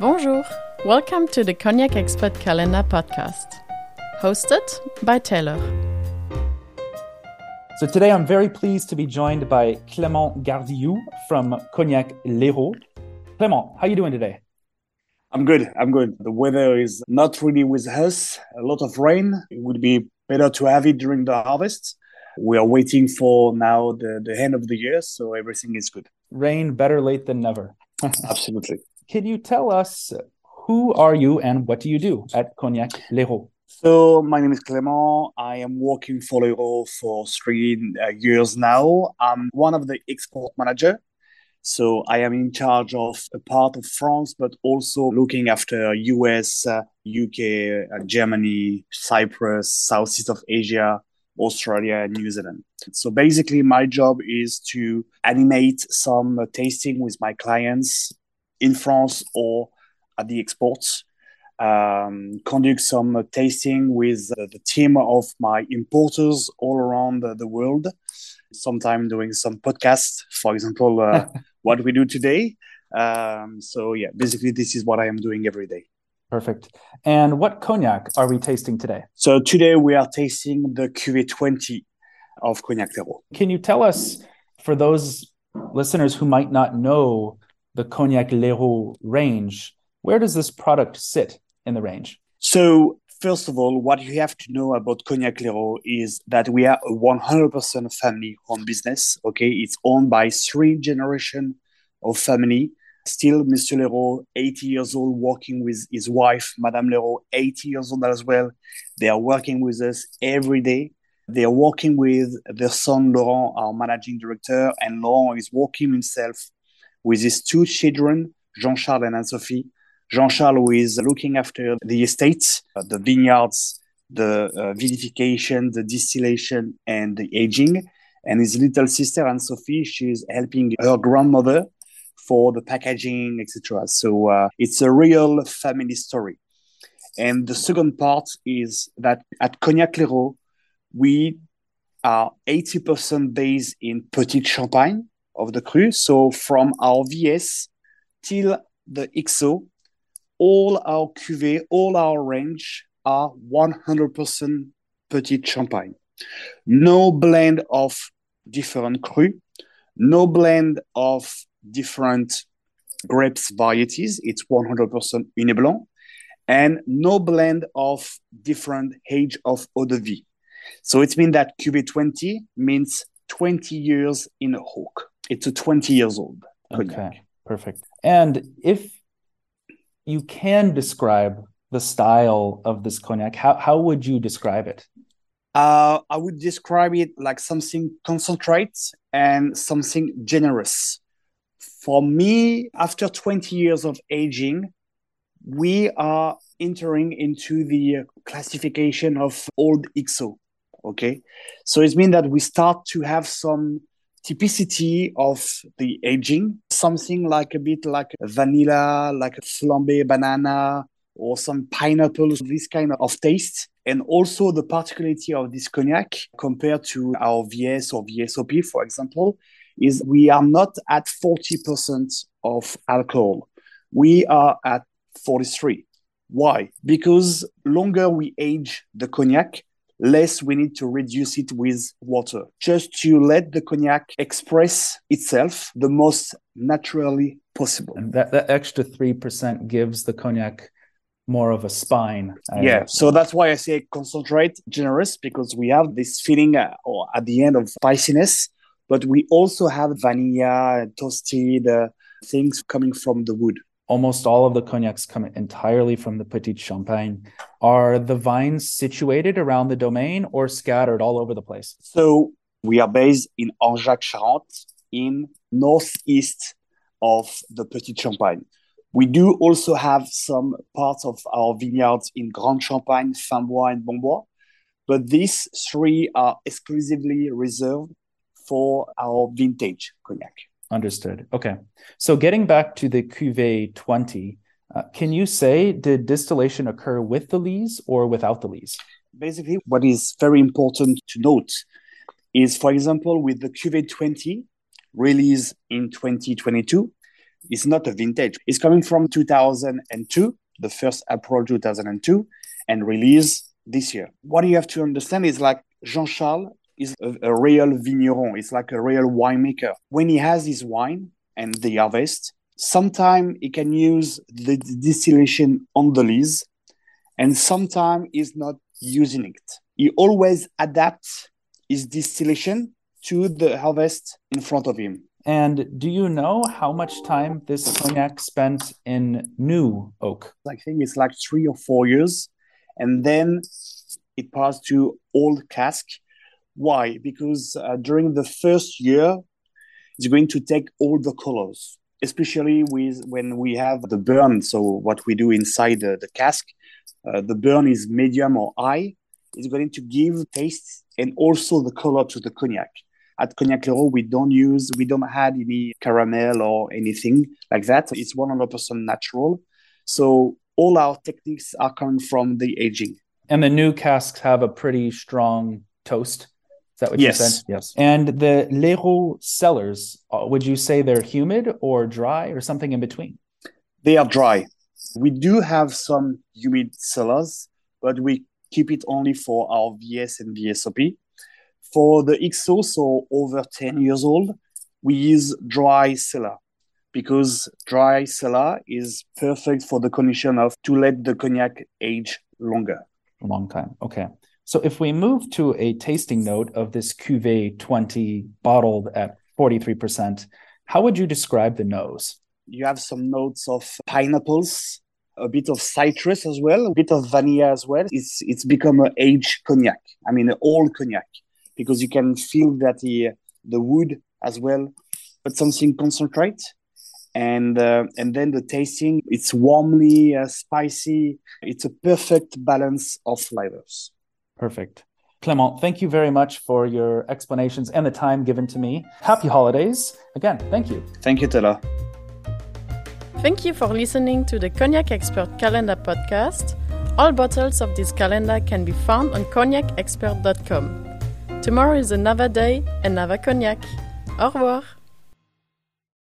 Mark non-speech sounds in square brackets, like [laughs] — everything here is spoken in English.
Bonjour. Welcome to the Cognac Expert Calendar podcast, hosted by Taylor. So today I'm very pleased to be joined by Clément Gardillou from Cognac Lhéraud. Clément, how are you doing today? I'm good. I'm good. The weather is not really with us. A lot of rain. It would be better to have it during the harvest. We are waiting for now the, the end of the year, so everything is good. Rain better late than never. [laughs] Absolutely. Can you tell us who are you and what do you do at Cognac Lhéraud? So my name is Clément. I am working for Lhéraud for three uh, years now. I'm one of the export manager so I am in charge of a part of France, but also looking after US, uh, UK, uh, Germany, Cyprus, Southeast of Asia, Australia, and New Zealand. So basically, my job is to animate some uh, tasting with my clients in France or at the exports. Um, conduct some uh, tasting with uh, the team of my importers all around the world. Sometime doing some podcasts, for example, uh, [laughs] what we do today. Um, so yeah, basically this is what I am doing every day. Perfect. And what cognac are we tasting today? So today we are tasting the Cuvée 20 of Cognac Lhéraud. Can you tell us, for those listeners who might not know the Cognac Lhéraud range, where does this product sit in the range? So first of all, what you have to know about Cognac Lhéraud is that we are a 100% family-owned business. Okay, it's owned by three generation of family. Still, Mr. Lhéraud, 80 years old, working with his wife, Madame Lhéraud, 80 years old as well. They are working with us every day. They are working with their son Laurent, our managing director, and Laurent is working himself with his two children, Jean-Charles and Anne-Sophie Jean-Charles, who is looking after the estates, uh, the vineyards, the uh, vinification, the distillation, and the aging. And his little sister, Anne-Sophie, she's helping her grandmother for the packaging, etc. So uh, it's a real family story. And the second part is that at Cognac Lhéraud, we are 80% based in Petite Champagne of the cru. So from our VS till the XO, all our cuvées, all our range are 100% Petite Champagne. No blend of different cru, no blend of different grapes varieties. It's 100% Ugni Blanc, and no blend of different age of eau de vie. So it means that Cuvée 20 means 20 years in a hook. It's a 20 years old. Cognac. Okay, perfect. And if you can describe the style of this cognac, how, how would you describe it? Uh, I would describe it like something concentrate and something generous. For me, after 20 years of aging, we are entering into the classification of old XO. Okay. So it means that we start to have some typicity of the aging, something like a bit like vanilla, like a flambe banana, or some pineapples, this kind of taste. And also the particularity of this cognac compared to our VS or VSOP, for example, is we are not at 40% of alcohol. We are at 43. Why? Because longer we age the cognac, less we need to reduce it with water, just to let the cognac express itself the most naturally possible. And that, that extra 3% gives the cognac more of a spine. Yeah, so that's why I say concentrate, generous, because we have this feeling uh, at the end of spiciness, but we also have vanilla, toasted uh, things coming from the wood almost all of the cognacs come entirely from the Petite Champagne. Are the vines situated around the domain or scattered all over the place? So we are based in Angeac-Charente, in northeast of the Petite Champagne. We do also have some parts of our vineyards in Grande Champagne, Fins Bois, and Bons Bois, but these three are exclusively reserved for our vintage cognac. Understood. Okay. So getting back to the Cuvée 20, uh, can you say did distillation occur with the lees or without the lees? Basically, what is very important to note is, for example, with the Cuvée 20 release in 2022, It's not a vintage. It's coming from 2002, the first April 2002, and released this year. What you have to understand is like Jean Charles is a, a real vigneron. It's like a real winemaker. When he has his wine and the harvest, sometimes he can use the distillation on the lees, and sometimes he's not using it. He always adapts his distillation to the harvest in front of him. And do you know how much time this cognac spent in new oak? I think it's like three or four years. And then it passed to old cask. Why? Because uh, during the first year, it's going to take all the colors, especially with when we have the burn. So what we do inside the, the cask, uh, the burn is medium or high. It's going to give taste and also the color to the cognac at Cognac Lhéraud, we don't use, we don't add any caramel or anything like that. It's 100% natural. So all our techniques are coming from the aging. And the new casks have a pretty strong toast. That what yes. you said? Yes. And the Lhéraud cellars, uh, would you say they're humid or dry or something in between? They are dry. We do have some humid cellars, but we keep it only for our VS and VSOP. For the XO, so over 10 years old, we use dry cellar because dry cellar is perfect for the condition of to let the cognac age longer. A long time. Okay. So if we move to a tasting note of this Cuvée 20 bottled at 43%, how would you describe the nose? You have some notes of pineapples, a bit of citrus as well, a bit of vanilla as well. It's it's become an aged cognac. I mean, an old cognac because you can feel that the the wood as well, but something concentrate, and uh, and then the tasting it's warmly uh, spicy. It's a perfect balance of flavors. Perfect. Clement, thank you very much for your explanations and the time given to me. Happy holidays. Again, thank you. Thank you, Taylor. Thank you for listening to the Cognac Expert Calendar podcast. All bottles of this calendar can be found on cognacexpert.com. Tomorrow is another day, another cognac. Au revoir.